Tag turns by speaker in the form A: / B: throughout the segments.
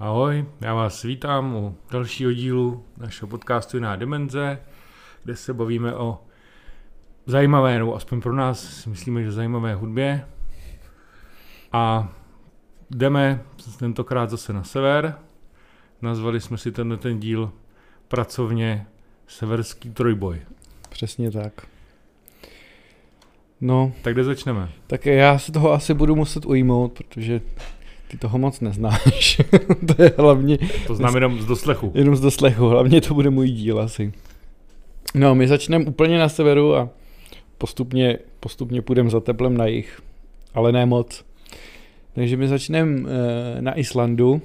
A: Ahoj, já vás vítám u dalšího dílu našeho podcastu Jiná dimenze, kde se bavíme o zajímavé, nebo aspoň pro nás si myslíme, že zajímavé hudbě. A jdeme tentokrát zase na sever. Nazvali jsme si tenhle ten díl pracovně Severský trojboj.
B: Přesně tak. No,
A: Tak kde začneme?
B: tak já se toho asi budu muset ujmout, protože ty toho moc neznáš. to je hlavně
A: To znám jenom z doslechu.
B: jenom z doslechu, hlavně to bude můj díl asi. No, my začneme úplně na severu a postupně, postupně půjdeme za teplem na jih, ale ne moc. Takže my začneme eh, na Islandu,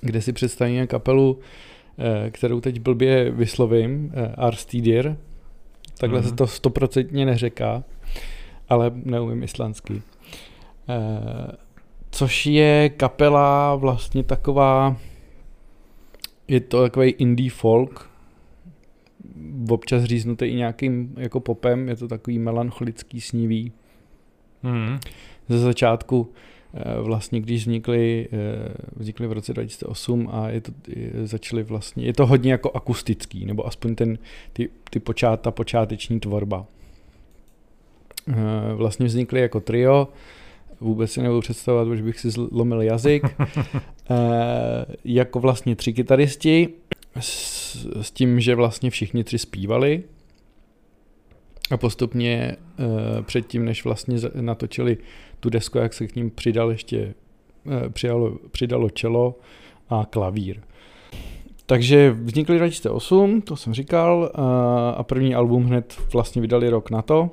B: kde si představíme kapelu, eh, kterou teď blbě vyslovím, eh, Arstidir. Takhle
A: Mhm.
B: se to stoprocentně neřeká, ale neumím islandsky. Což je kapela vlastně taková, je to takový indie folk, občas říznutý i nějakým jako popem, je to takový melancholický snivý.
A: Mhm.
B: Ze začátku eh, vlastně, když vznikly, eh, vznikly v roce 2008 a je to, je, začaly vlastně, je to hodně jako akustický, nebo aspoň ten, ty, ty počát, ta počáteční tvorba. Eh, Vlastně vznikly jako trio, vůbec si nebudu představovat, už bych si zlomil jazyk. Eh, jako vlastně tři kytaristi, s, s tím, že vlastně všichni tři zpívali a postupně uh, předtím, než vlastně natočili tu desku, jak se k ním přidal ještě, uh, přidalo, přidalo čelo a klavír. Takže vznikly 2008, to jsem říkal, a první album hned vlastně vydali rok na to.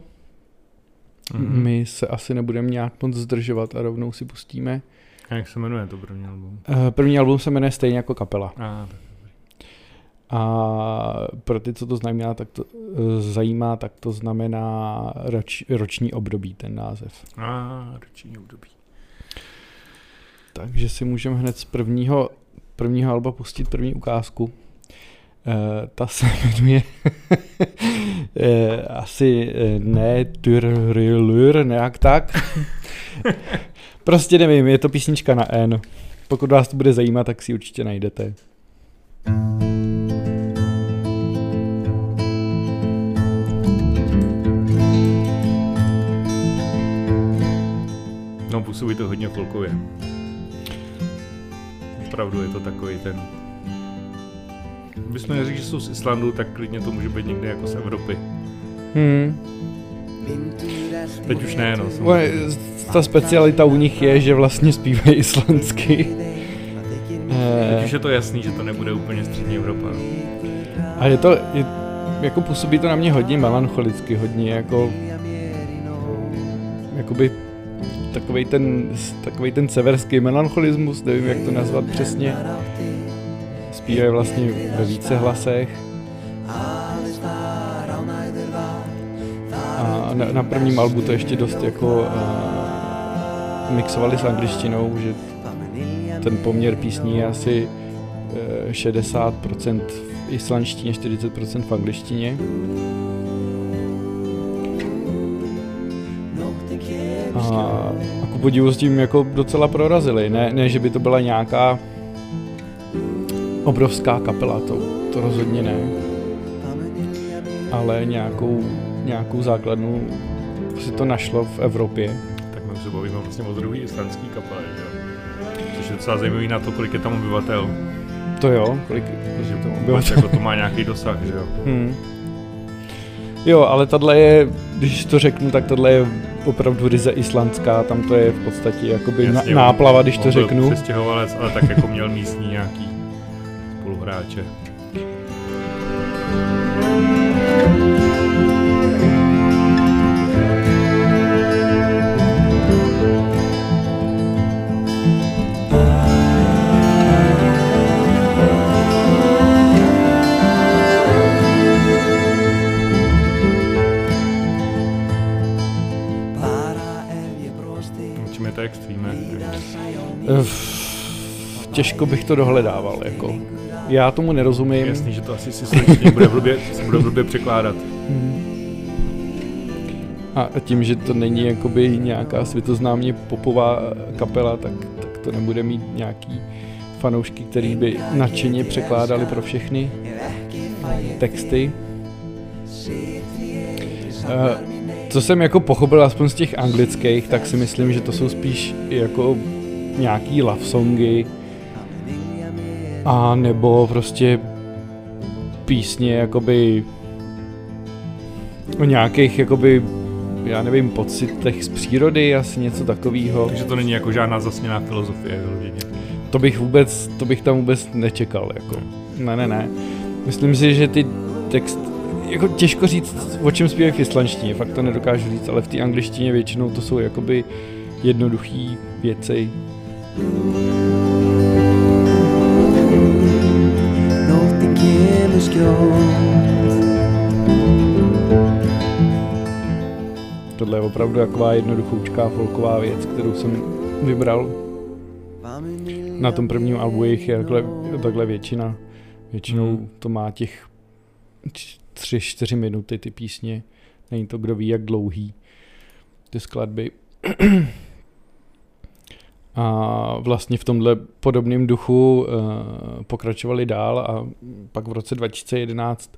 A: Mhm.
B: My se asi nebudeme nějak moc zdržovat a rovnou si pustíme.
A: A jak se jmenuje to první album?
B: Uh, první album se jmenuje stejně jako kapela.
A: A, tak.
B: A pro ty, co to znamená, tak to, eh, zajímá, tak to znamená roč, roční období, ten název.
A: A, roční období.
B: Takže si můžeme hned z prvního, prvního alba pustit první ukázku. E, ta se jmenuje e, asi eh, ne Tyrrylur, nějak tak. prostě nevím, je to písnička na N. Pokud vás to bude zajímat, tak si určitě najdete.
A: No, působí to hodně folkově. Opravdu je to takový ten... Bychom neřekli, že jsou z Islandu, tak klidně to může být někde jako z Evropy.
B: Hmm.
A: Teď už ne, no. Samozřejmě.
B: ta specialita u nich je, že vlastně zpívají islandsky.
A: Teď už je to jasný, že to nebude úplně střední Evropa. No.
B: a je to, je, jako působí to na mě hodně melancholicky, hodně jako, jakoby takový ten, takový ten severský melancholismus, nevím jak to nazvat přesně. Zpívají vlastně ve více hlasech. A na, na prvním albu to ještě dost jako uh, mixovali s angličtinou, že ten poměr písní je asi eh, 60% v islandštině, 40% v angličtině. A, a ku podivu s tím jako docela prorazili. Ne, ne, že by to byla nějaká obrovská kapela, to, to rozhodně ne. Ale nějakou, nějakou základnu si to našlo v Evropě.
A: Tak my se bavíme vlastně o druhý islandský kapele, že jo. Což je docela zajímavý na to, kolik je tam obyvatel.
B: To jo, kolik
A: Takže
B: to
A: vůbec
B: bylo.
A: jako to má nějaký dosah, že jo.
B: Hmm. Jo, ale tahle je, když to řeknu, tak tohle je opravdu ryze islandská, tam to je v podstatě jakoby
A: Jasně,
B: náplava, když to
A: byl
B: řeknu.
A: Přestěhovalec, ale tak jako měl místní nějaký je text, víme.
B: Těžko bych to dohledával, jako. Já tomu nerozumím.
A: Jasný, že to asi si bude blbě, se bude blbě překládat.
B: A tím, že to není jakoby nějaká světoznámě popová kapela, tak, tak to nebude mít nějaký fanoušky, který by nadšeně překládali pro všechny texty. Uh, co jsem jako pochopil aspoň z těch anglických, tak si myslím, že to jsou spíš jako nějaký love songy a nebo prostě písně jakoby o nějakých jakoby já nevím, pocitech z přírody, asi něco takového.
A: Takže to není jako žádná zasněná filozofie vyloženě.
B: To bych vůbec, to bych tam vůbec nečekal, jako. Ne, ne, ne. Myslím si, že ty text, jako těžko říct, o čem zpívají v islandštině, fakt to nedokážu říct, ale v té angličtině většinou to jsou jakoby jednoduchý věci. Tohle je opravdu taková jednoduchoučká folková věc, kterou jsem vybral. Na tom prvním albu jich je takhle, takhle většina. Většinou hmm. to má těch tři, čtyři minuty ty písně. Není to kdo ví jak dlouhý ty skladby. A vlastně v tomhle podobném duchu uh, pokračovali dál a pak v roce 2011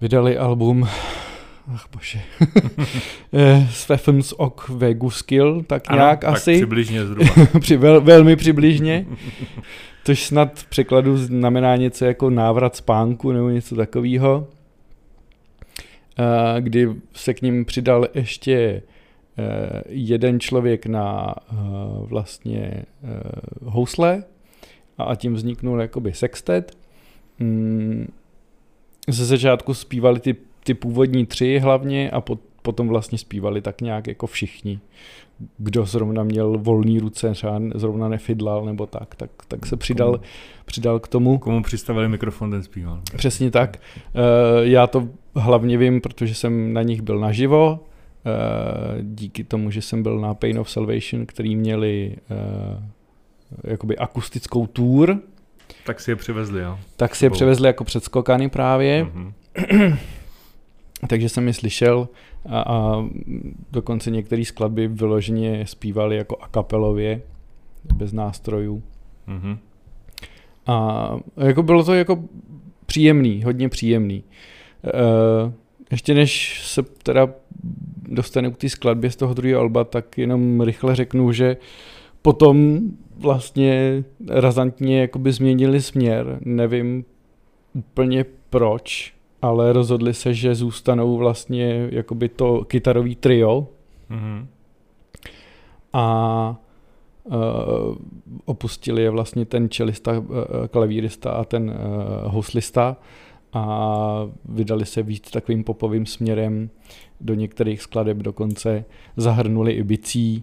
B: vydali album ach bože, eh, Svefens ok Veguskill, tak ano, nějak tak asi.
A: přibližně zhruba.
B: Při, vel, velmi přibližně. Tož snad v překladu znamená něco jako návrat spánku nebo něco takového. Eh, kdy se k ním přidal ještě eh, jeden člověk na vlastně housle a tím vzniknul jakoby sextet. Mm, ze začátku zpívali ty ty původní tři hlavně a pot, potom vlastně zpívali tak nějak jako všichni. Kdo zrovna měl volný ruce, třeba zrovna nefidlal nebo tak, tak, tak se přidal, komu, přidal k tomu.
A: Komu přistavili mikrofon, ten zpíval.
B: Přesně tak. Já to hlavně vím, protože jsem na nich byl naživo, díky tomu, že jsem byl na Pain of Salvation, který měli uh, jakoby akustickou tour.
A: Tak si je přivezli, jo?
B: Tak si je přivezli jako předskokany právě. Mm-hmm. takže jsem ji slyšel a, a dokonce některé skladby vyloženě zpívali jako a kapelově, bez nástrojů. Mm-hmm. A jako bylo to jako příjemný, hodně příjemný. E, ještě než se teda dostanu k té skladbě z toho druhého alba, tak jenom rychle řeknu, že potom vlastně razantně jakoby změnili směr. Nevím úplně proč, ale rozhodli se, že zůstanou vlastně jakoby to kytarový trio mm-hmm. a uh, opustili je vlastně ten čelista, uh, klavírista a ten uh, houslista a vydali se víc takovým popovým směrem do některých skladeb dokonce zahrnuli i bicí,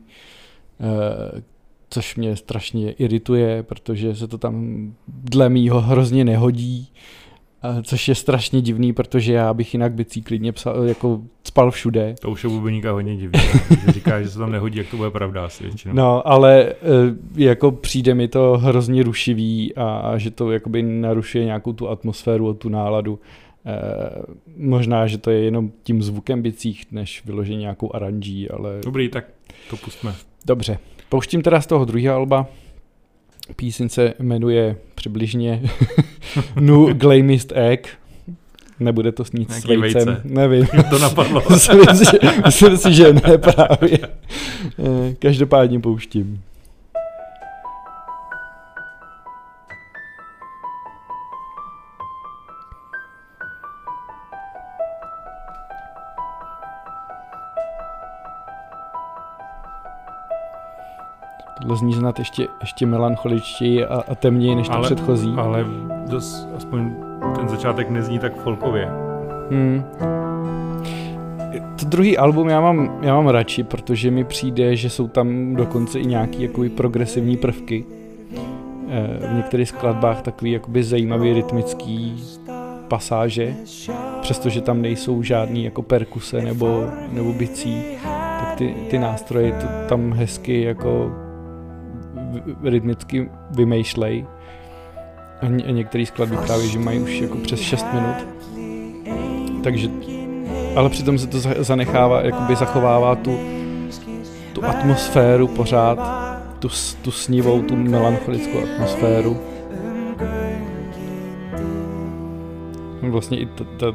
B: uh, což mě strašně irituje, protože se to tam dle mýho hrozně nehodí. Což je strašně divný, protože já bych jinak bicí klidně psal, jako spal všude.
A: To už je bubeníka hodně divný. že říká, že se tam nehodí, jak to bude pravda asi většinou.
B: No, ale e, jako přijde mi to hrozně rušivý a, a že to jakoby narušuje nějakou tu atmosféru a tu náladu. E, možná, že to je jenom tím zvukem bicích, než vyložení nějakou aranží, ale...
A: Dobrý, tak to pustíme.
B: Dobře. Pouštím teda z toho druhého alba. Píseň se jmenuje přibližně Nu Glamist Egg. Nebude to snít s vejcem. Nevím.
A: to napadlo.
B: myslím, si, že, myslím si, že ne právě. Eh, každopádně pouštím. Tohle zní znát ještě, ještě melancholičtěji a, a temněji než to ale, předchozí.
A: Ale dost, aspoň ten začátek nezní tak folkově.
B: Hmm. To druhý album já mám, já mám radši, protože mi přijde, že jsou tam dokonce i nějaký jakoby progresivní prvky. Eh, v některých skladbách takový jakoby zajímavý rytmický pasáže, přestože tam nejsou žádný jako perkuse nebo, nebo bicí, tak ty, ty nástroje to tam hezky jako rytmicky vymýšlej. A, ně, některé skladby právě, že mají už jako přes 6 minut. Takže, ale přitom se to zanechává, jakoby zachovává tu, tu atmosféru pořád tu, tu snivou, tu melancholickou atmosféru. Vlastně i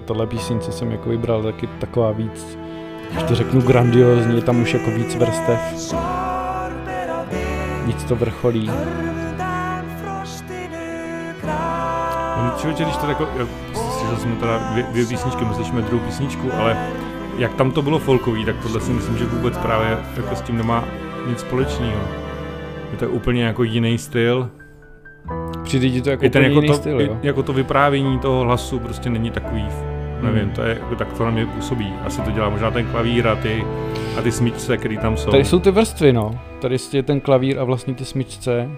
B: tahle písnice jsem jako vybral taky taková víc, když to řeknu grandiozní, tam už jako víc vrstev. Víc to vrcholí.
A: Člověče, když to jako, slyšel jsem teda dvě, dvě písničky, my slyšíme druhou písničku, ale jak tam to bylo folkový, tak tohle si myslím, že vůbec právě jako s tím nemá nic společného. Je to úplně jako jiný styl.
B: Přijde ti to jako ten
A: jako
B: jiný
A: to,
B: styl, jo?
A: Jako to vyprávění toho hlasu prostě není takový, nevím, hmm. to je, jako tak to na mě působí. Asi to dělá možná ten klavír a ty, a ty smyčce, které tam jsou.
B: Tady jsou ty vrstvy, no. Tady je ten klavír a vlastně ty smyčce.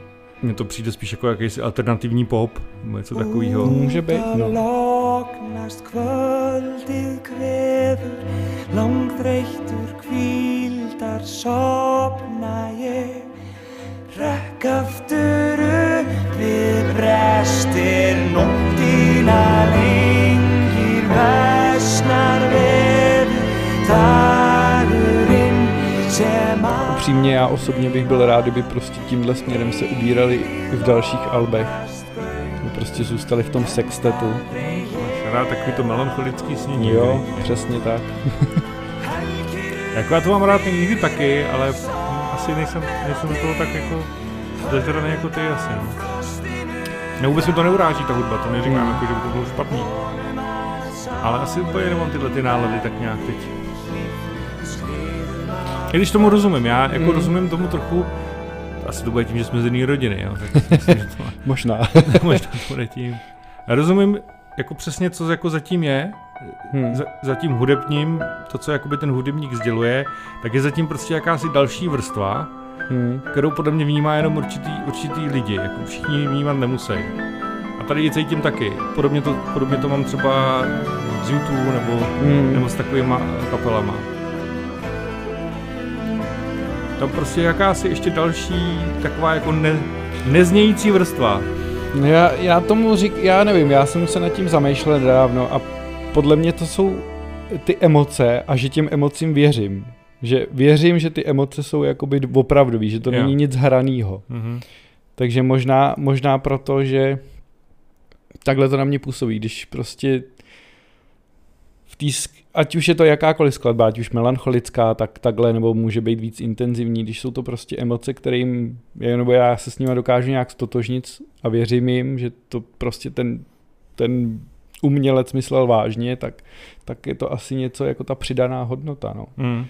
A: Mně to přijde spíš jako jakýsi alternativní pop, nebo něco takového.
B: Může být, no. langþreyttur kvíldar sopna ég Rekk aftur upp við brestir nóttina Upřímně já osobně bych byl rád, kdyby prostě tímhle směrem se ubírali i v dalších albech. By prostě zůstali v tom sextetu.
A: Máš rád takový to melancholický snění.
B: Jo, přesně tak.
A: jako já to mám rád někdy taky, ale asi nejsem, nejsem toho tak jako zažraný jako ty asi. No. Ne, vůbec mi to neuráží ta hudba, to neříkám, hmm. jako, že by to bylo špatný. Ale asi úplně nemám tyhle ty nálady tak nějak teď. I když tomu rozumím, já jako hmm. rozumím tomu trochu, asi to bude tím, že jsme z jedné rodiny, jo, tak myslím, že to.
B: Možná.
A: možná to bude tím. Já rozumím jako přesně, co jako zatím je, hmm. za, za tím hudebním, to, co jakoby ten hudebník sděluje, tak je zatím prostě jakási další vrstva, hmm. kterou podle mě vnímá jenom určitý, určitý lidi, jako všichni vnímat nemusí. A tady je cítím taky. Podobně to, podobně to mám třeba z YouTube nebo, hmm. nebo s takovými kapelama. Tam prostě jakási ještě další taková jako ne, neznějící vrstva.
B: Já, já tomu řík, já nevím, já jsem se nad tím zamýšlel dávno a podle mě to jsou ty emoce a že těm emocím věřím. Že věřím, že ty emoce jsou jakoby opravdový, že to yeah. není nic hraného. Mm-hmm. Takže možná, možná proto, že takhle to na mě působí, když prostě tý, ať už je to jakákoliv skladba, ať už melancholická, tak takhle, nebo může být víc intenzivní, když jsou to prostě emoce, kterým, nebo já se s nimi dokážu nějak stotožnit a věřím jim, že to prostě ten, ten umělec myslel vážně, tak, tak je to asi něco jako ta přidaná hodnota. No. Mm.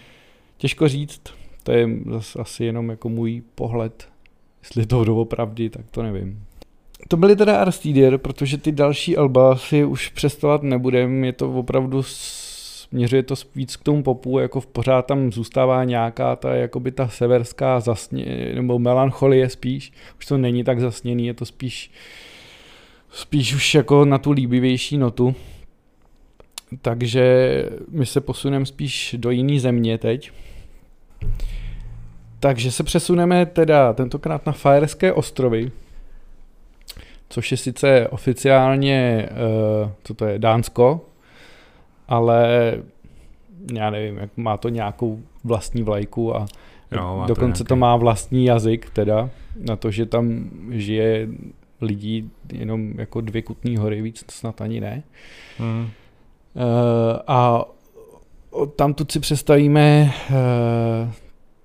B: Těžko říct, to je zase asi jenom jako můj pohled. Jestli to doopravdy, tak to nevím. To byly teda Arstidier, protože ty další alba si už přestovat nebudem, je to opravdu směřuje to víc k tomu popu, jako v pořád tam zůstává nějaká ta, jakoby ta severská zasně, nebo melancholie spíš, už to není tak zasněný, je to spíš spíš už jako na tu líbivější notu. Takže my se posuneme spíš do jiné země teď. Takže se přesuneme teda tentokrát na Fajerské ostrovy, což je sice oficiálně, uh, co to je, Dánsko, ale já nevím, jak má to nějakou vlastní vlajku a jo, dokonce to, to má vlastní jazyk teda, na to, že tam žije lidí jenom jako dvě kutní hory, víc snad ani ne. Hmm. Uh, a tam tu si představíme uh,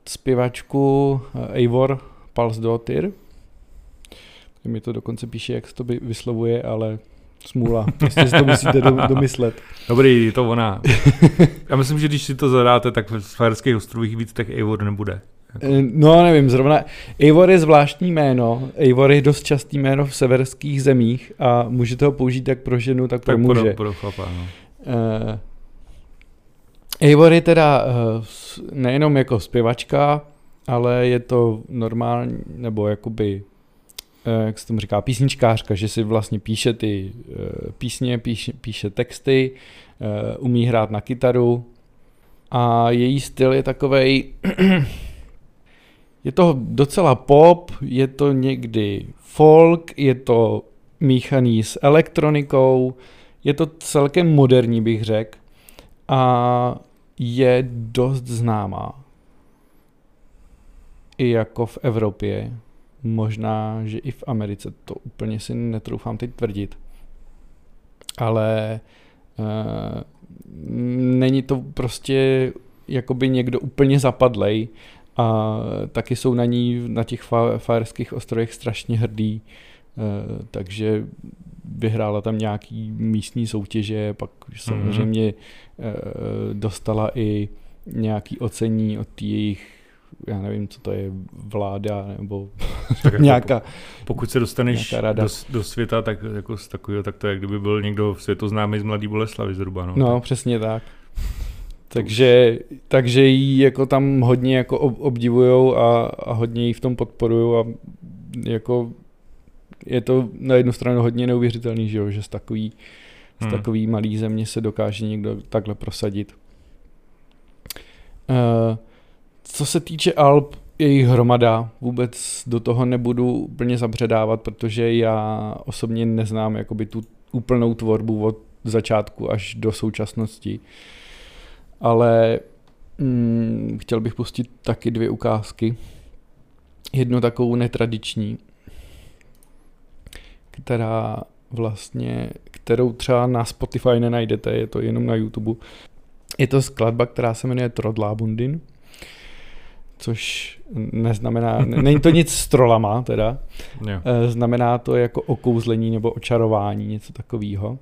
B: zpěvačku Eivor Palsdottir. Mi to dokonce píše, jak se to vyslovuje, ale smůla. Prostě si to musíte domyslet.
A: Dobrý, je to ona. Já myslím, že když si to zadáte, tak v Fajerských ostrovích víc těch Eivor nebude.
B: Jako. No, nevím, zrovna Eivor je zvláštní jméno. Eivor je dost častý jméno v severských zemích a můžete ho použít jak pro ženu, tak, tak pro muže. Pro,
A: pro chlapa, no.
B: Uh, Eivor je teda uh, nejenom jako zpěvačka, ale je to normální, nebo jakoby, jak se tomu říká, písničkářka, že si vlastně píše ty uh, písně, píše, píše texty, uh, umí hrát na kytaru a její styl je takovej Je to docela pop, je to někdy folk, je to míchaný s elektronikou, je to celkem moderní, bych řekl, a je dost známá. i jako v Evropě, možná, že i v Americe, to úplně si netroufám teď tvrdit, ale uh, není to prostě jakoby někdo úplně zapadlej a taky jsou na ní na těch Fajerských ostrovech strašně hrdý, uh, takže vyhrála tam nějaký místní soutěže, pak samozřejmě mm-hmm. dostala i nějaký ocení od jejich já nevím, co to je, vláda nebo tak jako nějaká
A: Pokud se dostaneš do, do, světa, tak jako z takového, tak to je, kdyby byl někdo světoznámý z Mladý Boleslavy zhruba. No,
B: no
A: tak.
B: přesně tak. Takže, takže jí jako tam hodně jako obdivujou a, a hodně jí v tom podporují a jako je to na jednu stranu hodně neuvěřitelný, že, jo, že z takový, hmm. z takový malý země se dokáže někdo takhle prosadit. Uh, co se týče Alp, jejich hromada, vůbec do toho nebudu úplně zabředávat, protože já osobně neznám jakoby tu úplnou tvorbu od začátku až do současnosti. Ale mm, chtěl bych pustit taky dvě ukázky. Jednu takovou netradiční, která vlastně, kterou třeba na Spotify nenajdete, je to jenom na YouTube. Je to skladba, která se jmenuje Trodlábundin což neznamená, není to nic s trolama teda, jo. Eh, znamená to jako okouzlení nebo očarování, něco takového.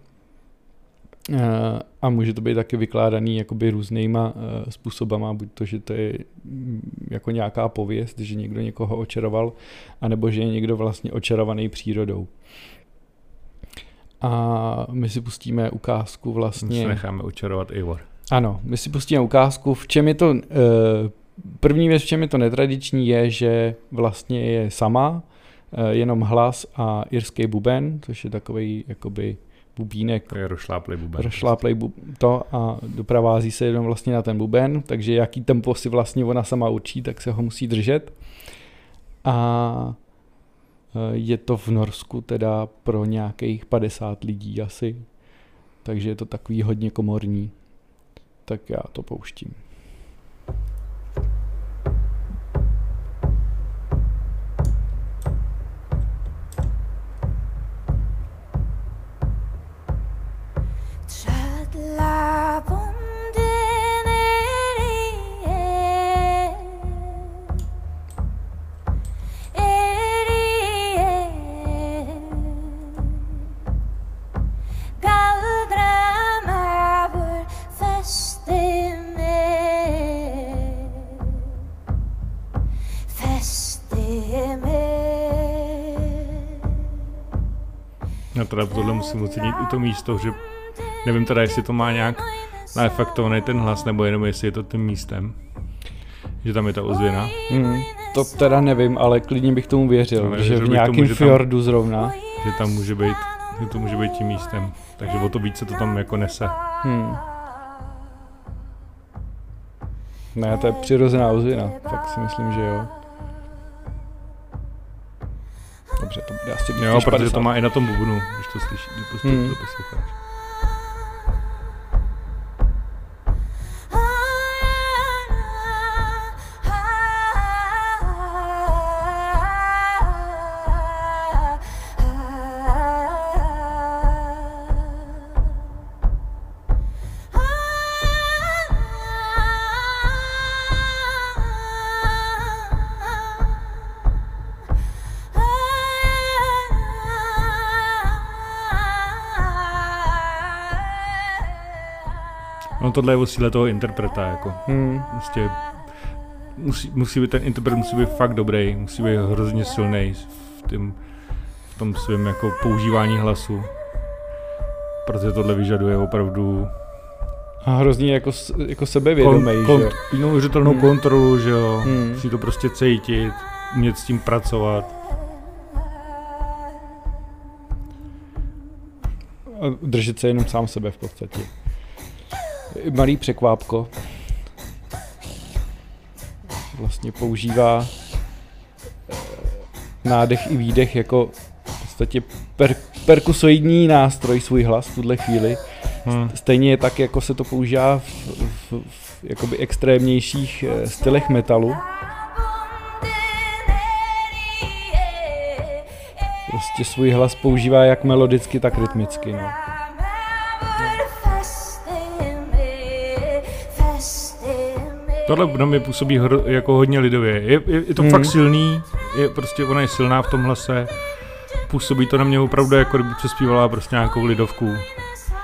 B: Eh, a může to být taky vykládaný jakoby různýma eh, způsobama, buď to, že to je mm, jako nějaká pověst, že někdo někoho očaroval, anebo že je někdo vlastně očarovaný přírodou. A my si pustíme ukázku vlastně... My
A: si necháme očarovat Ivor.
B: Ano, my si pustíme ukázku, v čem je to První věc, v čem je to netradiční, je, že vlastně je sama, eh, jenom hlas a irský buben, což je takový jakoby bubínek.
A: To je rošláplej buben.
B: Rošláplej bu- to a doprovází se jenom vlastně na ten buben, takže jaký tempo si vlastně ona sama určí, tak se ho musí držet. A eh, je to v Norsku teda pro nějakých 50 lidí asi, takže je to takový hodně komorní. Tak já to pouštím.
A: Teda tohle musím ocenit i to místo, že nevím teda, jestli to má nějak naefektovaný ten hlas, nebo jenom jestli je to tím místem. Že tam je ta ozvěna.
B: Hmm, to teda nevím, ale klidně bych tomu věřil, no, že, že v nějakém fjordu tam, zrovna.
A: Že tam může být, že to může být tím místem. Takže o to více to tam jako nese. Hmm.
B: Ne, to je přirozená ozvěna, tak si myslím, že jo. Dobře, to bude asi
A: Jo, protože 50. to má i na tom bubnu, když to slyší, když to, hmm. to posloucháš. Tohle je o síle toho interpreta, jako. Hmm. Prostě musí, musí být ten interpret musí být fakt dobrý, musí být hrozně silný v, tým, v tom svém jako používání hlasu. Protože tohle vyžaduje opravdu
B: a hrozně jako, jako sebevědomý, kon,
A: že? Neuvěřitelnou hmm. kontrolu, že jo. Hmm. Musí to prostě cítit, umět s tím pracovat.
B: A držet se jenom sám sebe v podstatě malý překvápko. Vlastně používá eh, nádech i výdech jako v podstatě per, perkusoidní nástroj svůj hlas v tuhle chvíli. Hmm. Stejně tak, jako se to používá v, v, v jakoby extrémnějších eh, stylech metalu. Prostě svůj hlas používá jak melodicky, tak rytmicky. No.
A: Tohle na mě působí hro, jako hodně lidově. Je, je, je to hmm. fakt silný, je prostě ona je silná v tom hlase. Působí to na mě opravdu jako kdyby přespívala prostě nějakou lidovku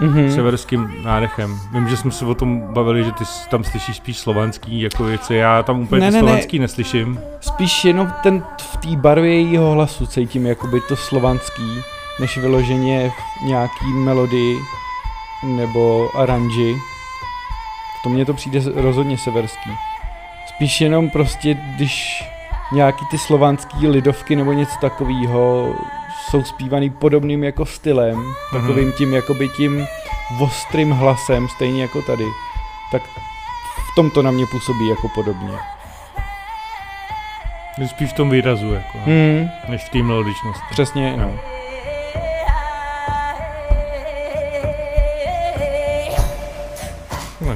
A: mm-hmm. severským nádechem. Vím, že jsme se o tom bavili, že ty tam slyšíš spíš slovanský jako věci, já tam úplně ne, ne, slovanský ne. neslyším.
B: Spíš jenom ten v té barvě jejího hlasu cítím jakoby to slovanský, než vyloženě v nějaký melodii nebo aranži. V tom mně to přijde rozhodně severský. Spíš jenom prostě, když nějaký ty slovanský lidovky nebo něco takového jsou zpívaný podobným jako stylem, mm-hmm. takovým tím jakoby tím ostrým hlasem, stejně jako tady, tak v tom to na mě působí jako podobně.
A: Spíš v tom výrazu, jako, mm. než v té melodičnosti.
B: Přesně, no. no.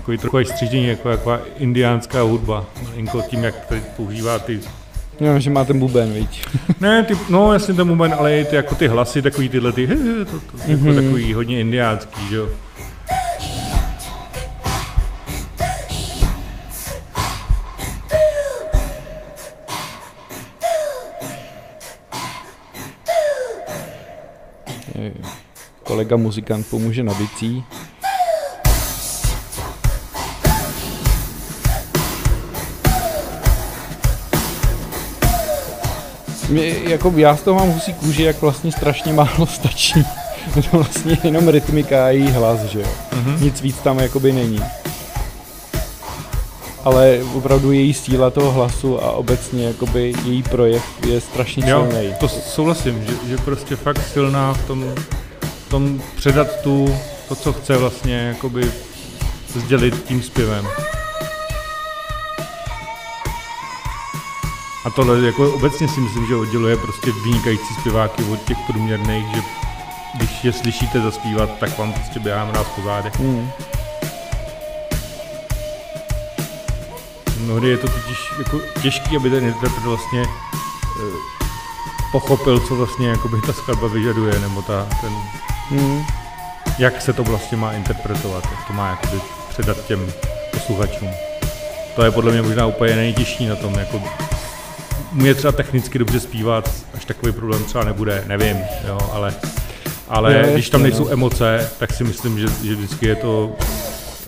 A: Takový trochu střížení, jako jako indiánská hudba. Inko tím, jak tady používá ty
B: No, že má ten buben, víš.
A: ne, ty, no jasně ten buben, ale i ty, jako ty hlasy, takový tyhle ty, to, to, to, mm-hmm. jako mhm. takový hodně indiánský, že jo.
B: Kolega muzikant pomůže na bicí. Mě, jako já z toho mám husí kůži, jak vlastně strašně málo stačí. Je to vlastně jenom rytmika a její hlas, že jo. Mm-hmm. Nic víc tam jakoby není. Ale opravdu její síla toho hlasu a obecně jakoby její projev je strašně jo, silný.
A: to souhlasím, že, že prostě fakt silná v tom, v tom předat tu, to, co chce vlastně jakoby sdělit tím zpěvem. A tohle jako obecně si myslím, že odděluje prostě vynikající zpěváky od těch průměrných, že když je slyšíte zaspívat, tak vám prostě běhá nás po zádech. Mm. Mnohdy je to totiž jako těžký, aby ten interpret vlastně e, pochopil, co vlastně jakoby ta skladba vyžaduje, nebo ta, ten, mm. jak se to vlastně má interpretovat, jak to má jakoby předat těm posluchačům. To je podle mě možná úplně nejtěžší na tom, jako mě třeba technicky dobře zpívat, až takový problém třeba nebude, nevím, jo, ale, ale je, když tam nejsou no. emoce, tak si myslím, že, že vždycky je to,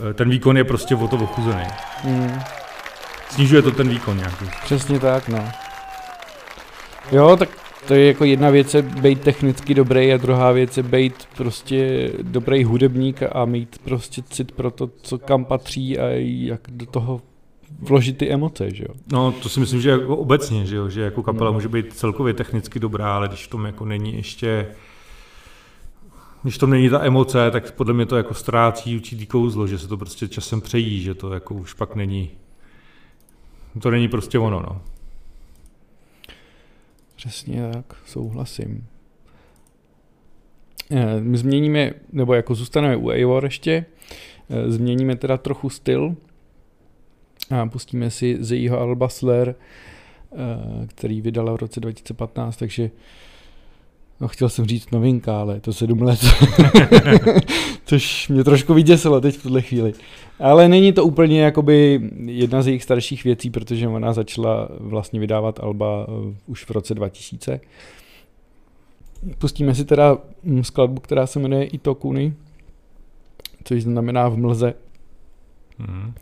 A: eh, ten výkon je prostě o to ochuzený. Mm. Snižuje to ten výkon nějaký.
B: Přesně tak, no. Jo, tak to je jako jedna věc je být technicky dobrý a druhá věc je být prostě dobrý hudebník a mít prostě cit pro to, co kam patří a jak do toho vložit ty emoce, že jo?
A: No, to si myslím, že jako obecně, že jo, že jako kapela no. může být celkově technicky dobrá, ale když v tom jako není ještě když to není ta emoce, tak podle mě to jako ztrácí určitý kouzlo, že se to prostě časem přejí, že to jako už pak není, to není prostě ono, no.
B: Přesně tak, souhlasím. Eh, my změníme, nebo jako zůstaneme u Eivor ještě, eh, změníme teda trochu styl, a pustíme si z jejího alba Slayer, eh, který vydala v roce 2015, takže No, chtěl jsem říct novinka, ale je to sedm let. Což mě trošku vyděsilo teď v tuhle chvíli. Ale není to úplně jakoby jedna z jejich starších věcí, protože ona začala vlastně vydávat alba eh, už v roce 2000. Pustíme si teda skladbu, která se jmenuje Itokuni, což znamená v mlze. Mm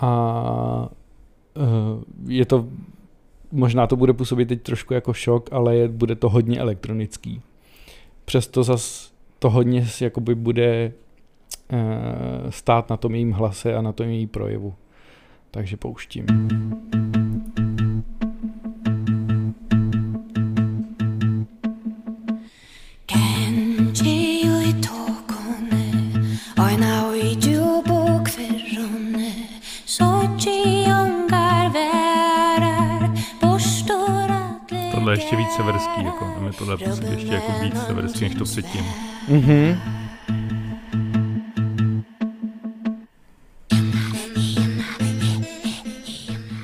B: a uh, je to, možná to bude působit teď trošku jako šok, ale je, bude to hodně elektronický. Přesto zas to hodně jakoby bude uh, stát na tom jejím hlase a na tom její projevu. Takže pouštím.
A: tohle ještě víc severský, jako, a mi tohle ještě jako víc severský, než to předtím. Mm-hmm.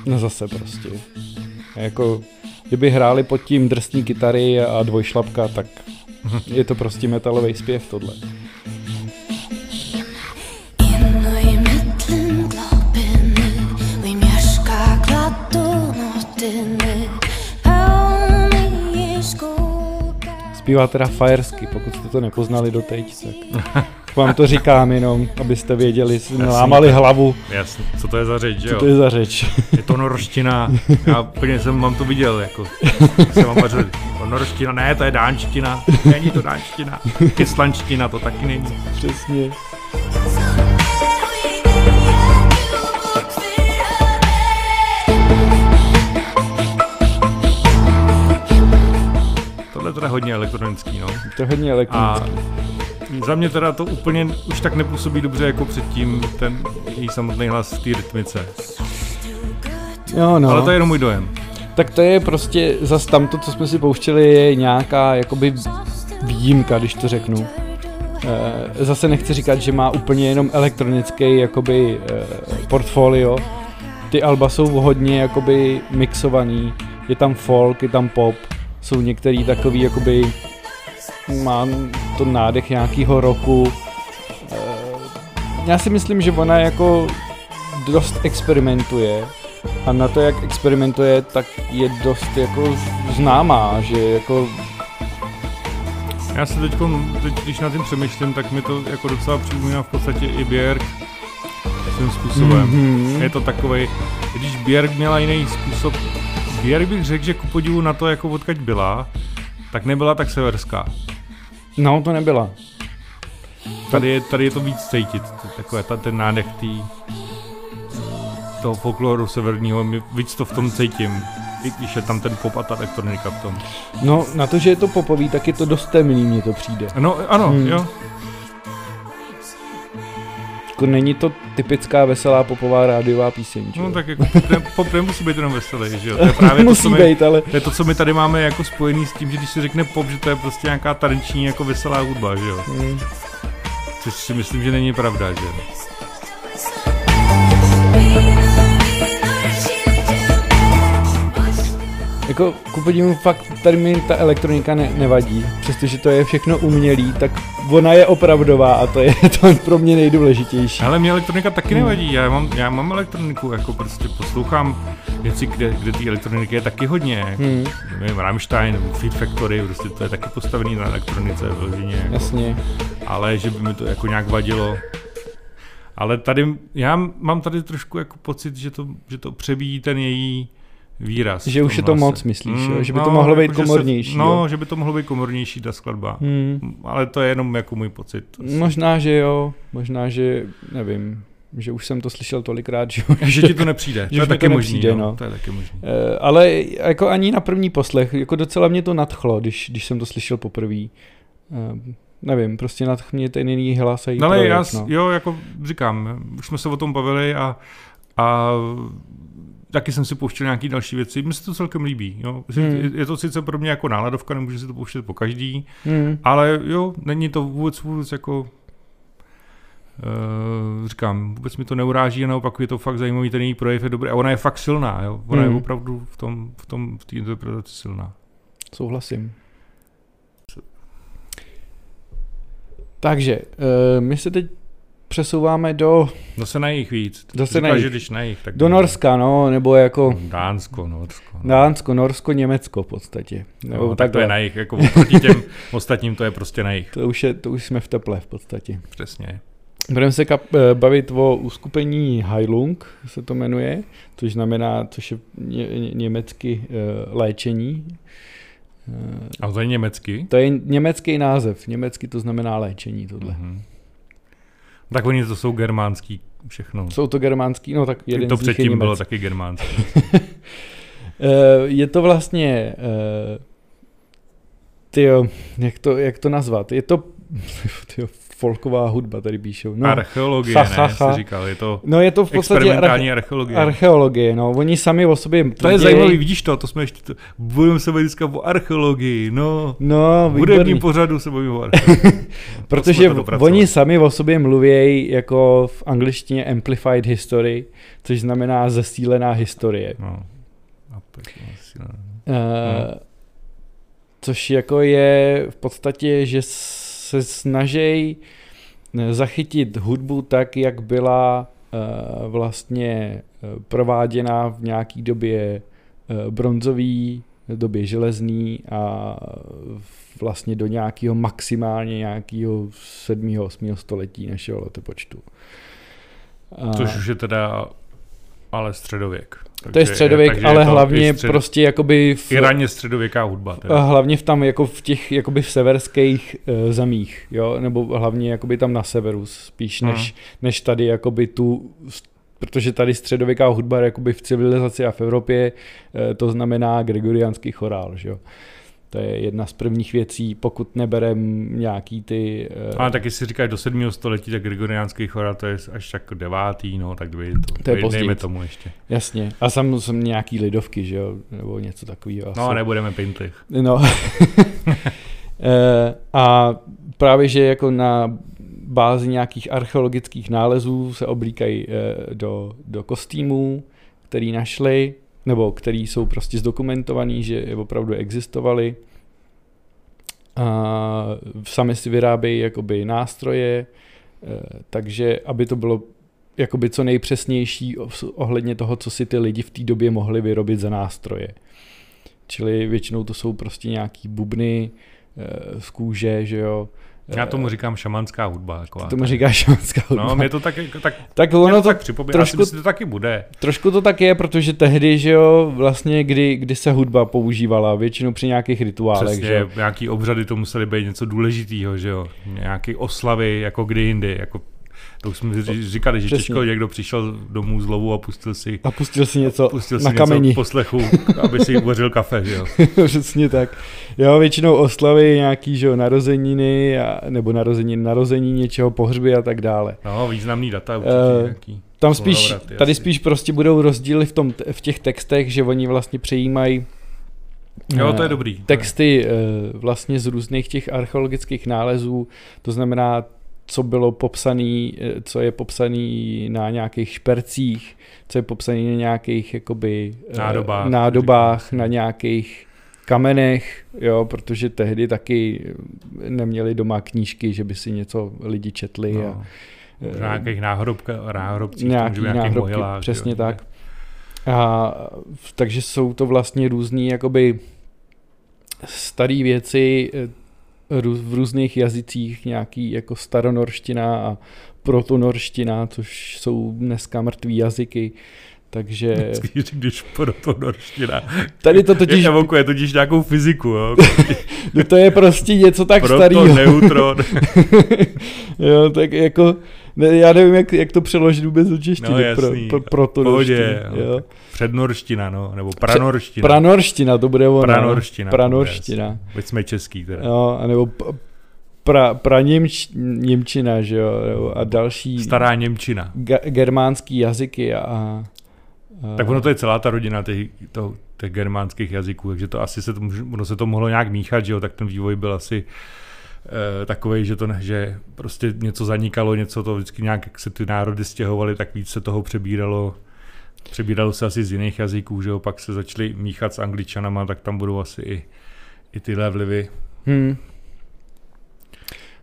B: No zase prostě. Jako kdyby hráli pod tím drsný kytary a dvojšlapka, tak je to prostě metalový zpěv tohle. Zpívá teda Firesky, pokud jste to nepoznali doteď, tak vám to říkám jenom, abyste věděli, lámali hlavu,
A: Jasně, co to je za řeč, že
B: co
A: jo?
B: to je za řeč.
A: Je to norština. Já úplně jsem mám to viděl, jako. Jsem vám řekl, to norština, ne, to je dánština. Není to dánština. Islandština to taky není.
B: Přesně.
A: Hodně elektronický, no.
B: To je hodně
A: A
B: elektronické.
A: za mě teda to úplně už tak nepůsobí dobře jako předtím ten její samotný hlas v té rytmice.
B: Jo, no.
A: Ale to je jenom můj dojem.
B: Tak to je prostě zas tamto, co jsme si pouštěli, je nějaká jakoby výjimka, když to řeknu. Eh, Zase nechci říkat, že má úplně jenom elektronický jakoby eh, portfolio. Ty alba jsou hodně jakoby mixovaný. Je tam folk, je tam pop. Jsou některý takový jakoby má to nádech nějakého roku. Eh, Já si myslím, že ona jako dost experimentuje a na to, jak experimentuje, tak je dost jako známá, že jako
A: Já se teď, teď, když na tím přemýšlím, tak mi to jako docela připomíná v podstatě i Björk svým způsobem.
B: Mhm.
A: Je to takovej, když Björk měla jiný způsob, Björk bych řekl, že ku podivu na to, jako odkaď byla, tak nebyla tak severská.
B: No, to nebyla.
A: Tady je, tady je to víc cítit, takové, ta, ten nádech tý, toho folkloru severního, my víc to v tom cítím. I když je tam ten pop a ta elektronika v tom.
B: No, na to, že je to popový, tak je to dost temný, mně to přijde.
A: No, ano,
B: Hmm.
A: jo.
B: Jako není to typická veselá popová rádiová píseň, čo?
A: No tak jako pop, ne, pop nemusí být jenom veselý, že jo. To je právě to,
B: Musí
A: co my,
B: být, ale
A: to je to, co my tady máme jako spojený s tím, že když se řekne pop, že to je prostě nějaká taneční jako veselá hudba, že jo.
B: mm,
A: Což si myslím, že není pravda, že jo.
B: jako ku podivu fakt tady mi ta elektronika ne, nevadí, přestože to je všechno umělý, tak ona je opravdová a to je to pro mě nejdůležitější.
A: Ale mě elektronika taky nevadí, já mám, já mám elektroniku, jako prostě poslouchám věci, kde, kde té elektroniky je taky hodně.
B: Hmm,
A: Nevím, Rammstein, Feed Factory, prostě to je taky postavený na elektronice vyloženě. Jako.
B: jasně.
A: ale že by mi to jako nějak vadilo. Ale tady, já mám tady trošku jako pocit, že to, že to přebíjí ten její výraz.
B: Že už je to
A: hlase.
B: moc, myslíš, jo? Že by to mohlo být
A: jako,
B: komornější,
A: Se, no,
B: jo?
A: že by to mohlo být komornější ta skladba.
B: Hmm.
A: Ale to je jenom jako můj pocit. Asi.
B: Možná, že jo, možná, že nevím, že už jsem to slyšel tolikrát, že
A: že ti to nepřijde.
B: Že
A: to je taky
B: to
A: možný.
B: nepřijde,
A: no.
B: no.
A: To je taky možný.
B: Eh, ale jako ani na první poslech, jako docela mě to nadchlo, když, když jsem to slyšel poprvé. Eh, nevím, prostě nadch mě ten jiný hlas a
A: No ale
B: projekt,
A: já,
B: no.
A: jo, jako říkám, už jsme se o tom bavili a, a taky jsem si pouštěl nějaký další věci. Mně se to celkem líbí. Jo.
B: Hmm.
A: Je, to sice pro mě jako náladovka, nemůžu si to pouštět po každý,
B: Hmm.
A: ale jo, není to vůbec, vůbec jako Uh, říkám, vůbec mi to neuráží a naopak je to fakt zajímavý, ten její projev je dobrý a ona je fakt silná, jo? ona
B: Hmm.
A: je opravdu v tom, v tom, v té interpretaci silná.
B: Souhlasím. Takže, uh, my se teď přesouváme do,
A: Zase na jich víc.
B: Zase
A: Říkáš,
B: na jich.
A: když na jich, tak
B: do Norska, no, nebo jako
A: Dánsko, Norsko. No.
B: Dánsko, Norsko, Německo v podstatě. Nebo
A: No, tak to je na jich, jako oproti těm ostatním to je prostě na jich.
B: To už, je, to už jsme v teple v podstatě.
A: Přesně.
B: Budeme se kap, eh, bavit o uskupení Heilung, se to jmenuje, což znamená, což je ně, ně, německy uh, léčení. Uh,
A: A to je německy?
B: to je německý název, německy to znamená léčení tohle.
A: Mhm. Tak oni to jsou germánský všechno.
B: Jsou to germánský, no tak jeden
A: to
B: z nich je
A: předtím bylo taky germánský.
B: Eh, je to vlastně, uh, tyjo, jak to, jak to nazvat, je to, tyjo, folková hudba tady píšou. No,
A: Archeologie,
B: Ha,
A: ne,
B: ha, ha.
A: jsi říkal, je to
B: no je to v podstatě
A: experimentální
B: arche-
A: archeologie.
B: archeologie, no, oni sami o sobě
A: to je zajímavý, vidíš to, to jsme ještě, to, budeme se bavit dneska o archeologii, no.
B: No,
A: V hudebním pořadu se bavíme o archeologii.
B: Protože oni sami o sobě mluvějí jako v angličtině amplified history, což znamená zesílená historie.
A: No.
B: Uh, což jako je v podstatě, že se snaží zachytit hudbu tak, jak byla uh, vlastně uh, prováděna v nějaký době bronzový, době železný a vlastně do nějakého maximálně nějakého 7. 8. století našeho letopočtu.
A: Což už je teda ale středověk.
B: Takže, to je středověk, ale je hlavně střed... prostě jakoby
A: v... I raně středověká hudba.
B: Teda. Hlavně v tam jako v těch jakoby v severských uh, zemích, jo, nebo hlavně jakoby tam na severu spíš, než, hmm. než tady jakoby tu protože tady středověká hudba jakoby v civilizaci a v Evropě uh, to znamená gregoriánský chorál, že jo. To je jedna z prvních věcí, pokud neberem nějaký ty...
A: Uh... Ale taky si říkáš do 7. století, tak gregoriánský chorál to je až tak devátý, no, tak dvě, to,
B: to je později.
A: tomu ještě.
B: Jasně. A sam jsem nějaký lidovky, že jo, nebo něco takového.
A: No, nebudeme pinty.
B: No. Eh, a právě, že jako na bázi nějakých archeologických nálezů se oblíkají eh, do, do kostýmů, který našli, nebo který jsou prostě zdokumentovaný, že opravdu existovaly. A sami si vyrábějí jakoby nástroje, eh, takže aby to bylo jakoby co nejpřesnější ohledně toho, co si ty lidi v té době mohli vyrobit za nástroje. Čili většinou to jsou prostě nějaký bubny eh, z kůže, že jo,
A: já tomu říkám šamanská hudba. Taková.
B: Ty tomu říkáš šamanská hudba.
A: No, mě to tak, jako- tak,
B: tak ono to,
A: tak připomíná, trošku, asi to taky bude.
B: Trošku to tak je, protože tehdy, že jo, vlastně kdy, kdy se hudba používala, většinou při nějakých rituálech.
A: Přesně,
B: že jo.
A: nějaký obřady to musely být něco důležitého, že jo. Nějaké oslavy, jako kdy jindy, jako to už jsme říkali, že Přesně. těžko někdo přišel domů z lovu a pustil si,
B: a pustil si něco
A: pustil
B: na
A: si
B: kameni.
A: Něco poslechu, aby si uvařil kafe, že jo.
B: Přesně tak. Jo, většinou oslavy nějaký, že jo, narozeniny, a, nebo narozeniny, narození něčeho, pohřby a tak dále.
A: No, významný data určitě uh, nějaký.
B: Tam spíš, tady asi. spíš prostě budou rozdíly v, tom, v těch textech, že oni vlastně přejímají
A: Jo, to je dobrý.
B: Texty uh, vlastně z různých těch archeologických nálezů, to znamená co bylo popsaný, eh, co je popsaný na nějakých špercích, co je popsaný na nějakých jakoby
A: eh, nádobách,
B: nádobách na nějakých kamenech, jo, protože tehdy taky neměli doma knížky, že by si něco lidi četli. No. A,
A: v nějakých náhrobka, náhrobcích,
B: nějaký náhrobky, mohylách, přesně jo, tak. A, takže jsou to vlastně různý jakoby staré věci, eh, v různých jazycích nějaký jako staronorština a protonorština, což jsou dneska mrtvý jazyky. Takže...
A: Když protonorština.
B: Tady to totiž...
A: Evokuje totiž nějakou fyziku. Jo?
B: no to je prostě něco tak
A: Proto,
B: starého.
A: neutron.
B: jo, tak jako ne, já nevím, jak, jak to přeložit vůbec do češtiny.
A: No jasný,
B: pro, pro, pro
A: pohodě, jo. Přednorština, no, nebo pranorština.
B: Pranorština, to bude ono.
A: Pranorština.
B: Pranorština.
A: Veď jsme český teda.
B: Jo, nebo pra, pra němč, Němčina, že jo, a další.
A: Stará Němčina.
B: Ga, germánský jazyky a, a...
A: Tak ono to je celá ta rodina těch, to, těch germánských jazyků, takže to asi se to, ono se to mohlo nějak míchat, že jo, tak ten vývoj byl asi takový, že to ne, že prostě něco zanikalo, něco to vždycky nějak, jak se ty národy stěhovaly, tak víc se toho přebíralo přebíralo se asi z jiných jazyků, že jo, pak se začali míchat s angličanama, tak tam budou asi i, i tyhle vlivy.
B: Hmm.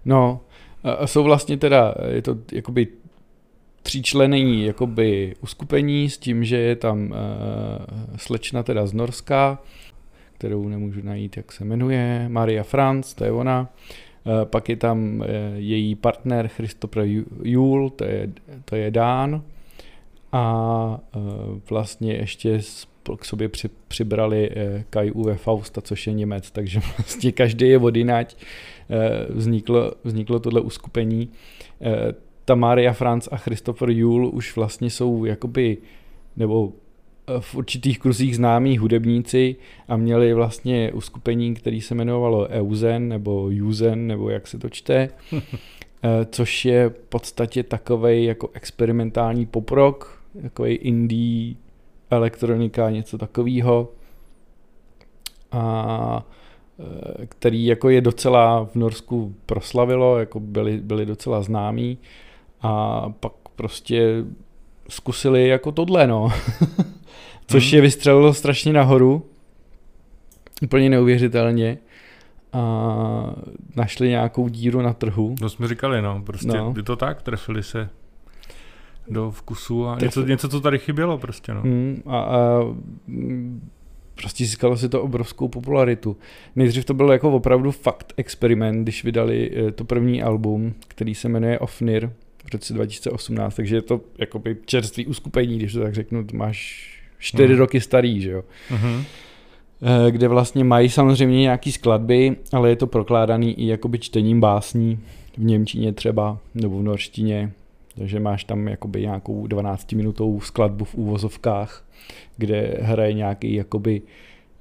B: No, a jsou vlastně teda, je to jakoby tříčlenení jakoby uskupení s tím, že je tam uh, slečna teda z Norska, kterou nemůžu najít, jak se jmenuje, Maria Franz, to je ona, Eh, pak je tam eh, její partner Christopher Jule, to je, to je Dán. A eh, vlastně ještě k sobě při, přibrali Kai Uwe Fausta, což je Němec, takže vlastně každý je vodinať. Vzniklo, vzniklo tohle uskupení. Ta Maria Franz a Christopher Jule už vlastně jsou jakoby, nebo v určitých kruzích známí hudebníci a měli vlastně uskupení, který se jmenovalo Euzen nebo Juzen, nebo jak se to čte, eh, což je v podstatě takový jako experimentální poprok, takový indie elektronika, něco takového. A eh, který jako je docela v Norsku proslavilo, jako byli, byli docela známí a pak prostě zkusili jako tohle, no. Což hmm. je vystřelilo strašně nahoru. úplně neuvěřitelně a našli nějakou díru na trhu.
A: To jsme říkali, no, prostě
B: No.
A: no. je to tak, trefili se do vkusu a
B: Trefili.
A: něco, něco, co tady chybělo prostě, no.
B: Mm, a, a mm, prostě získalo si to obrovskou popularitu. Nejdřív to byl jako opravdu fakt experiment, když vydali eh, to první album, který se jmenuje Ofnir v roce 2018, takže je to jakoby čerstvý uskupení, když to tak řeknu, máš čtyři
A: Mm.
B: roky starý, že jo.
A: Mhm.
B: Eh, kde vlastně mají samozřejmě nějaký skladby, ale je to prokládaný i jakoby čtením básní v Němčině třeba, nebo v norštině, takže máš tam jakoby nějakou 12-minutovou skladbu v úvozovkách, kde hraje nějaký jakoby,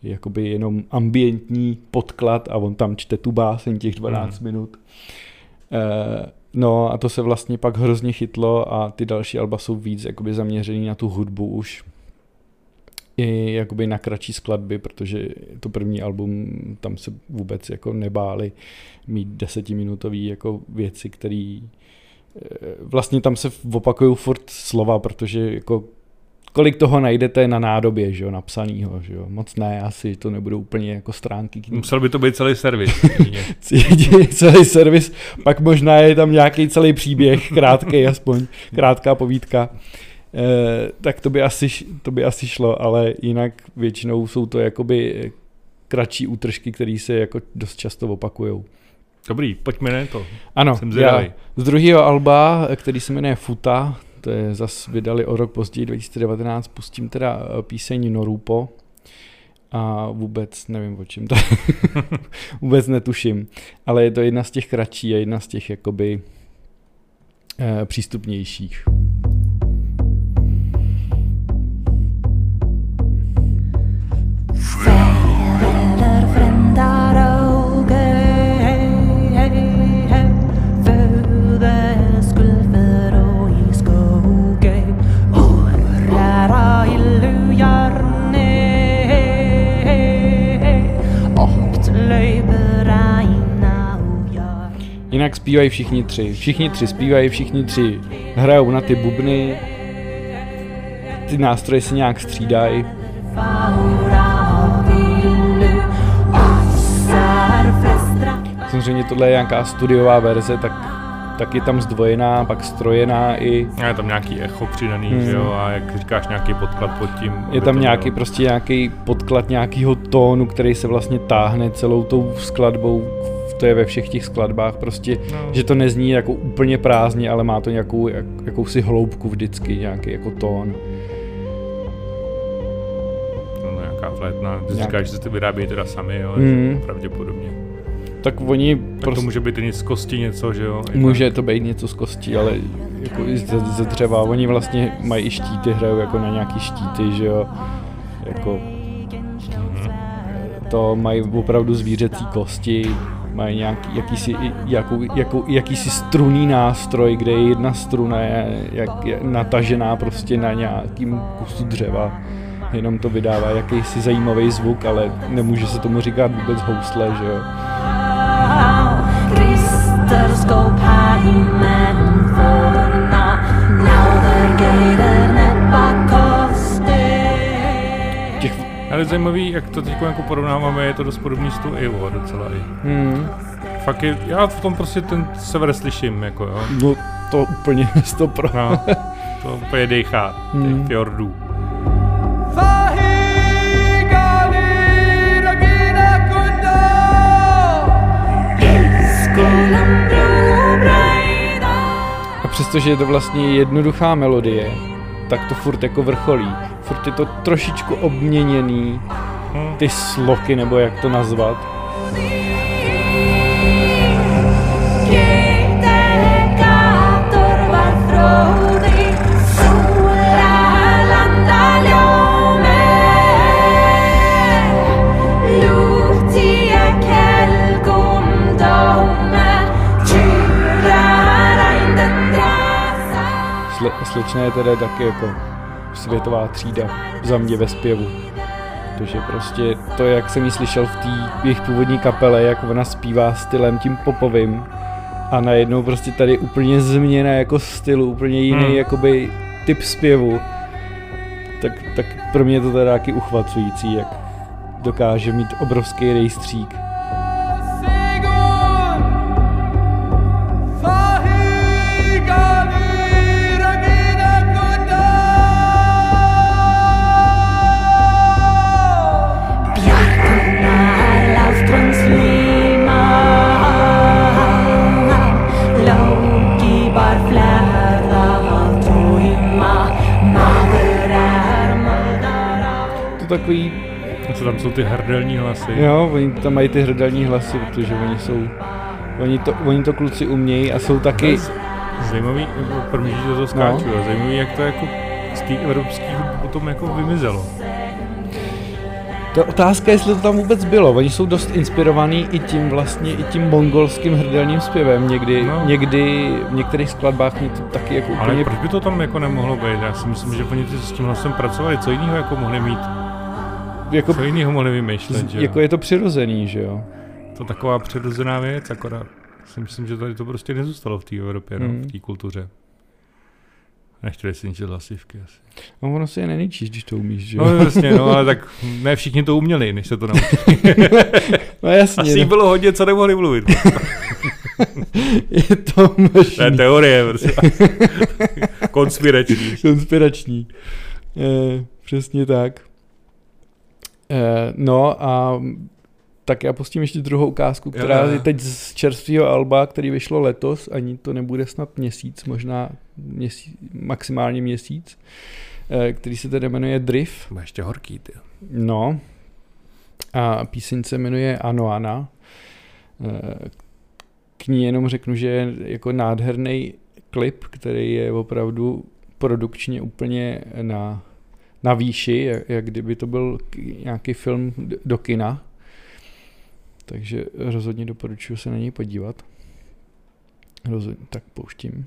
B: jakoby jenom ambientní podklad a on tam čte tu báseň těch 12
A: Mhm.
B: minut. Eh, No a to se vlastně pak hrozně chytlo a ty další alba jsou víc jakoby zaměřený na tu hudbu už i jakoby na kratší skladby, protože to první album, tam se vůbec jako nebáli mít desetiminutový jako věci, které vlastně tam se opakují furt slova, protože jako kolik toho najdete na nádobě, že jo, napsanýho, že jo, moc ne, asi to nebudou úplně jako stránky knih.
A: Musel by to být celý servis.
B: celý servis, pak možná je tam nějaký celý příběh, krátký aspoň, krátká povídka. Eh, tak to by, asi, to by asi šlo, ale jinak většinou jsou to jakoby kratší útržky, které se jako dost často opakujou.
A: Dobrý, pojďme na to.
B: Ano,
A: Jsem
B: já z druhého alba, který se jmenuje Futa, to je zas vydali o rok později, 2019, pustím teda eh, píseň Norupo a vůbec nevím o čem to vůbec netuším, ale je to jedna z těch kratší a jedna z těch jakoby eh, přístupnějších. Jinak zpívají všichni tři. Všichni tři zpívají, všichni tři hrajou na ty bubny, ty nástroje se nějak střídají. Samozřejmě tohle je nějaká studiová verze, tak, tak je tam zdvojená, pak strojená i.
A: A je tam nějaký echo přidaný,
B: Hmm.
A: že jo, a jak říkáš, nějaký podklad pod tím.
B: Je tam nějaký
A: mělo-
B: prostě nějaký podklad nějakého tónu, který se vlastně táhne celou tou skladbou. To je ve všech těch skladbách prostě,
A: No.
B: že to nezní jako úplně prázdně, ale má to nějakou jak, jakousi hloubku vždycky, nějaký jako tón.
A: No, nějaká flétna. Ty
B: Nějak-
A: říkáš, že se to vyrábí teda sami, jo,
B: Mm.
A: pravděpodobně.
B: Tak oni
A: Tak to
B: prostě
A: může být i z kosti něco, že jo? i
B: Může to být něco z kostí, ale jako i ze, ze dřeva. Oni vlastně mají i štíty, hrajou jako na nějaký štíty, že jo. Jako
A: Mhm.
B: to mají opravdu zvířecí kosti, mají nějaký, jakýsi, jakou, jakou, jakýsi strunný nástroj, kde je jedna struna je, jak, je natažená prostě na nějakým kusu dřeva. Jenom to vydává jakýsi zajímavý zvuk, ale nemůže se tomu říkat vůbec housle, že jo.
C: Krister skop
A: Ale zajímavý, jak to teď jako porovnáváme, je to dost podobný s tou Evo docela i.
B: hmm,
A: Fakt je, já v tom prostě ten sever slyším, jako jo.
B: no to úplně 100 pro.
A: No, to úplně dejchá,
B: Hmm.
A: těch fjordů.
C: Skolan brobreida
B: A přestože je to vlastně jednoduchá melodie, tak to furt jako vrcholí. Furt je to trošičku obměněný,
A: Hm.
B: ty sloky, nebo jak to nazvat. Sle, slečna je teda taky jako světová třída za mě ve zpěvu. Protože prostě to, jak jsem ji slyšel v té jejich původní kapele, jak ona zpívá stylem tím popovým a najednou prostě tady úplně změna jako stylu, úplně jiný
A: Hmm.
B: jakoby typ zpěvu, tak, tak pro mě je to teda taky uchvacující, jak dokáže mít obrovský rejstřík. Takový,
A: Co tam jsou ty hrdelní hlasy?
B: jo, oni tam mají ty hrdelní hlasy, protože oni jsou, oni to, oni to kluci umějí a jsou taky,
A: Zajímavý, jako první, že to skáču, no. zajímavý, jak to jako z té evropské potom jako vymizelo.
B: To otázka, jestli to tam vůbec bylo. Oni jsou dost inspirovaní i tím vlastně, i tím mongolským hrdelním zpěvem. Někdy,
A: No.
B: někdy v některých skladbách mě to taky jako
A: Ale
B: úplně...
A: proč by to tam jako nemohlo být? Já si myslím, že oni ty s tím hlasem pracovali. Co jiného jako mohli mít?
B: Jako,
A: Co jiného mohli vymýšlet, že jo?
B: jako je to přirozený, že jo?
A: To taková přirozená věc, akorát si myslím, že tady to prostě nezůstalo v té Evropě, no,
B: Hmm.
A: v té kultuře. Nechtěli si ničit hlasivky asi.
B: No ono si je nenečíš, když to umíš, že jo?
A: No jasně, no, ale tak ne všichni to uměli, než se to naučili.
B: no jasně,
A: Asi
B: no.
A: bylo hodně, co nemohli mluvit.
B: je to
A: To je
B: možný.
A: teorie, prostě. Konspirační.
B: Konspirační. E, přesně tak. E, no a tak já pustím ještě druhou ukázku, která
A: Jo, jo.
B: je teď z čerstvého alba, který vyšlo letos, ani to nebude snad měsíc, možná měsíc, maximálně měsíc, e, který se tedy jmenuje Drift.
A: Má ještě horký, ty.
B: No. A píseň se jmenuje Anoana. Eh, K ní jenom řeknu, že je jako nádherný klip, který je opravdu produkčně úplně na, na výši, jak, jak kdyby to byl nějaký film do kina. Takže rozhodně doporučuji se na něj podívat. Rozhodně, tak pouštím.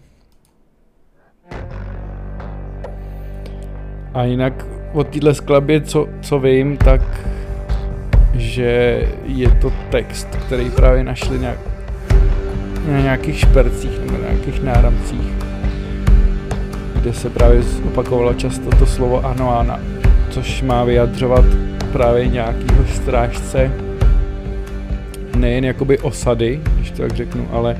B: A jinak o téhle skladbě, co, co vím, tak že je to text, který právě našli nějak, na nějakých špercích nebo na nějakých náramcích, kde se právě opakovalo často to slovo ano ana, což má vyjadřovat právě nějakýho strážce nejen jakoby osady, když to tak řeknu, ale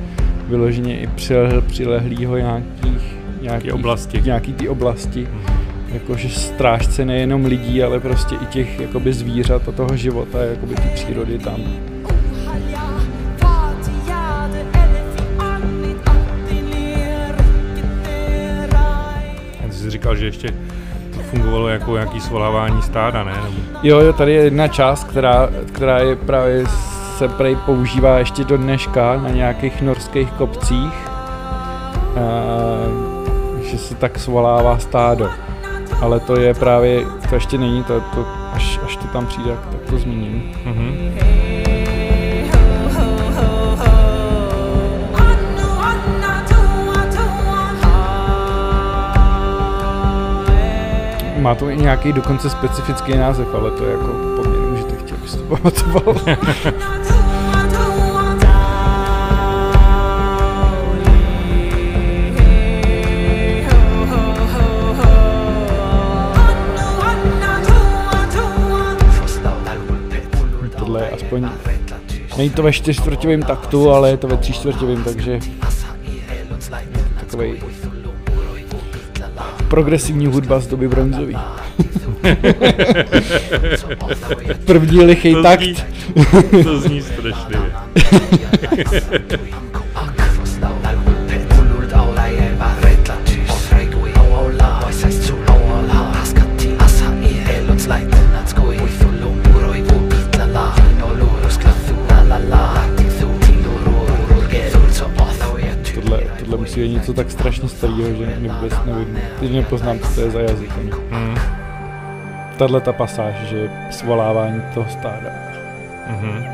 B: vyloženě i přilehl, přilehlýho nějakých, nějakých
A: oblasti.
B: nějaký ty oblasti jakože strážce nejenom lidí, ale prostě i těch jakoby zvířat a toho života, jakoby ty přírody tam.
A: Říkal, že ještě to fungovalo jako nějaký svolávání stáda, ne?
B: Jo, jo, tady je jedna část, která, která je právě se prej používá ještě do dneška na nějakých norských kopcích, a, že se tak svolává stádo. Ale to je právě, to ještě není, to, to až, až to tam přijde, tak to zmíním.
A: Mhm.
B: Má to i nějaký dokonce specifický název, ale to je jako po mně nemůžete chtít, abys to pamatoval. Tohle je aspoň... Není to ve čtyřčtvrťovém taktu, ale je to ve tříčtvrťovém, takže takový progresivní hudba z doby bronzový. První lichý
A: To
B: takt.
A: to zní strašlivě.
B: něco tak strašně starého, že vůbec nevím, teď nepoznám, co to je za jazyk.
A: Mhm.
B: Tahle ta pasáž, že je svolávání toho stáda.
A: Mhm.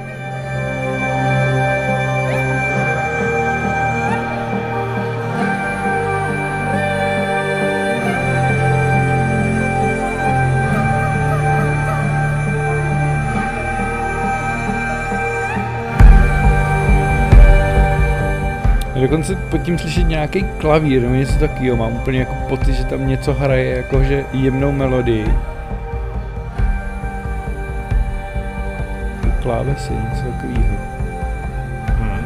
B: Dokonce pod tím slyšet nějaký klavír nebo něco takového. Mám úplně jako pocit, že tam něco hraje, jakože jemnou melodii. klávesy, něco takového.
A: Hmm.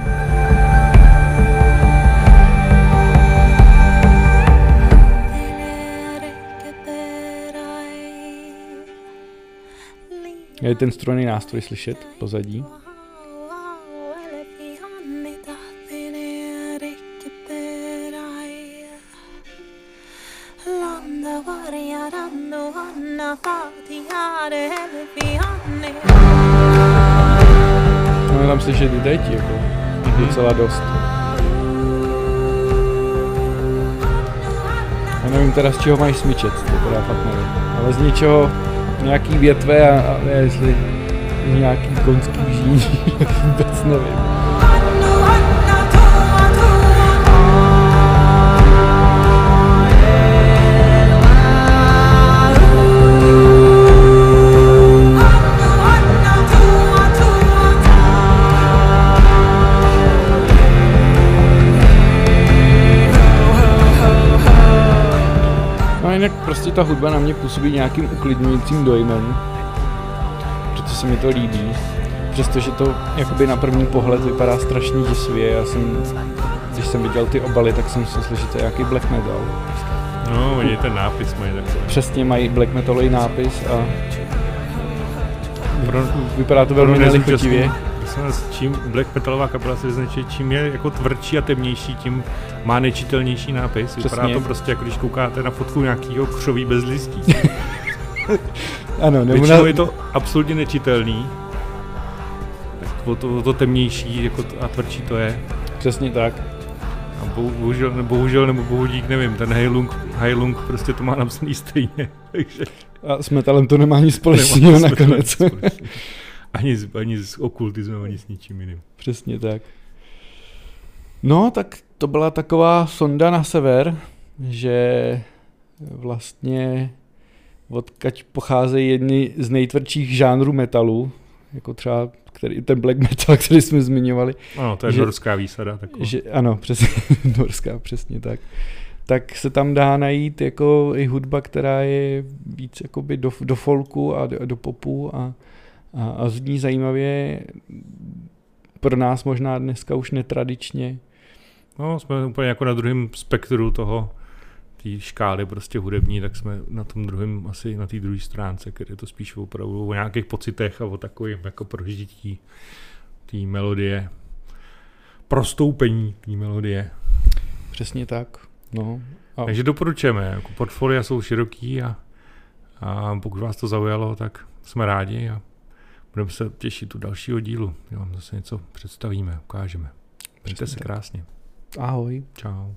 B: Je ten strojný nástroj slyšet pozadí. No je tam slyšet i teď, jako docela dost. Já nevím teda z čeho mají smyčet, to teda fakt nevím. Ale z něčeho, nějaký větve a, a ne, jestli nějaký konský žíní, vůbec nevím. Jinak prostě ta hudba na mě působí nějakým uklidňujícím dojmem. Proto se mi to líbí. Přestože to jakoby na první pohled vypadá strašně děsivě. Já jsem, když jsem viděl ty obaly, tak jsem si myslel, že to je nějaký black metal.
A: No, oni ten nápis mají takhle.
B: Přesně mají black metalový nápis a
A: Pro,
B: vypadá to velmi nelichotivě.
A: Vás, čím black metalová kapela se vyznačuje, čím je jako tvrdší a temnější, tím má nečitelnější nápis. Vypadá
B: Přesně.
A: to prostě jako když koukáte na fotku nějakého křoví bez listí.
B: Ano, nebo
A: Většinou
B: na,
A: je to absolutně nečitelný. Tak o to, o to temnější jako to, a tvrdší to je.
B: přesně tak.
A: A bo- bohužel, bohužel nebo bohudík, nevím, ten Heilung, Heilung prostě to má napsaný stejně. Takže
B: A s metalem to nemá nic společného nakonec.
A: společného. Ani s, ani s okultismem, ani s ničím jiným.
B: Přesně tak. No, tak to byla taková sonda na sever, že vlastně odkaď pocházejí jedny z nejtvrdších žánrů metalu, jako třeba který, ten black metal, který jsme zmiňovali,
A: Ano, to je
B: Že-
A: norská výsada. Taková.
B: že ano, přesně, norská, přesně tak, tak se tam dá najít jako i hudba, která je víc jakoby do, do folku a do, do popu a, a, a zní zajímavě pro nás možná dneska už netradičně.
A: No, jsme úplně jako na druhém spektru toho, té škály prostě hudební, tak jsme na tom druhém, asi na té druhé stránce, kde je to spíš opravdu o nějakých pocitech a o takovým jako prožití té melodie, prostoupení té melodie.
B: Přesně tak. No. A
A: Takže doporučujeme, jako portfolia jsou široký a, a pokud vás to zaujalo, tak jsme rádi a budeme se těšit u dalšího dílu, kdy vám zase něco představíme, ukážeme. Mějte se krásně.
B: ahoj.
A: Čau.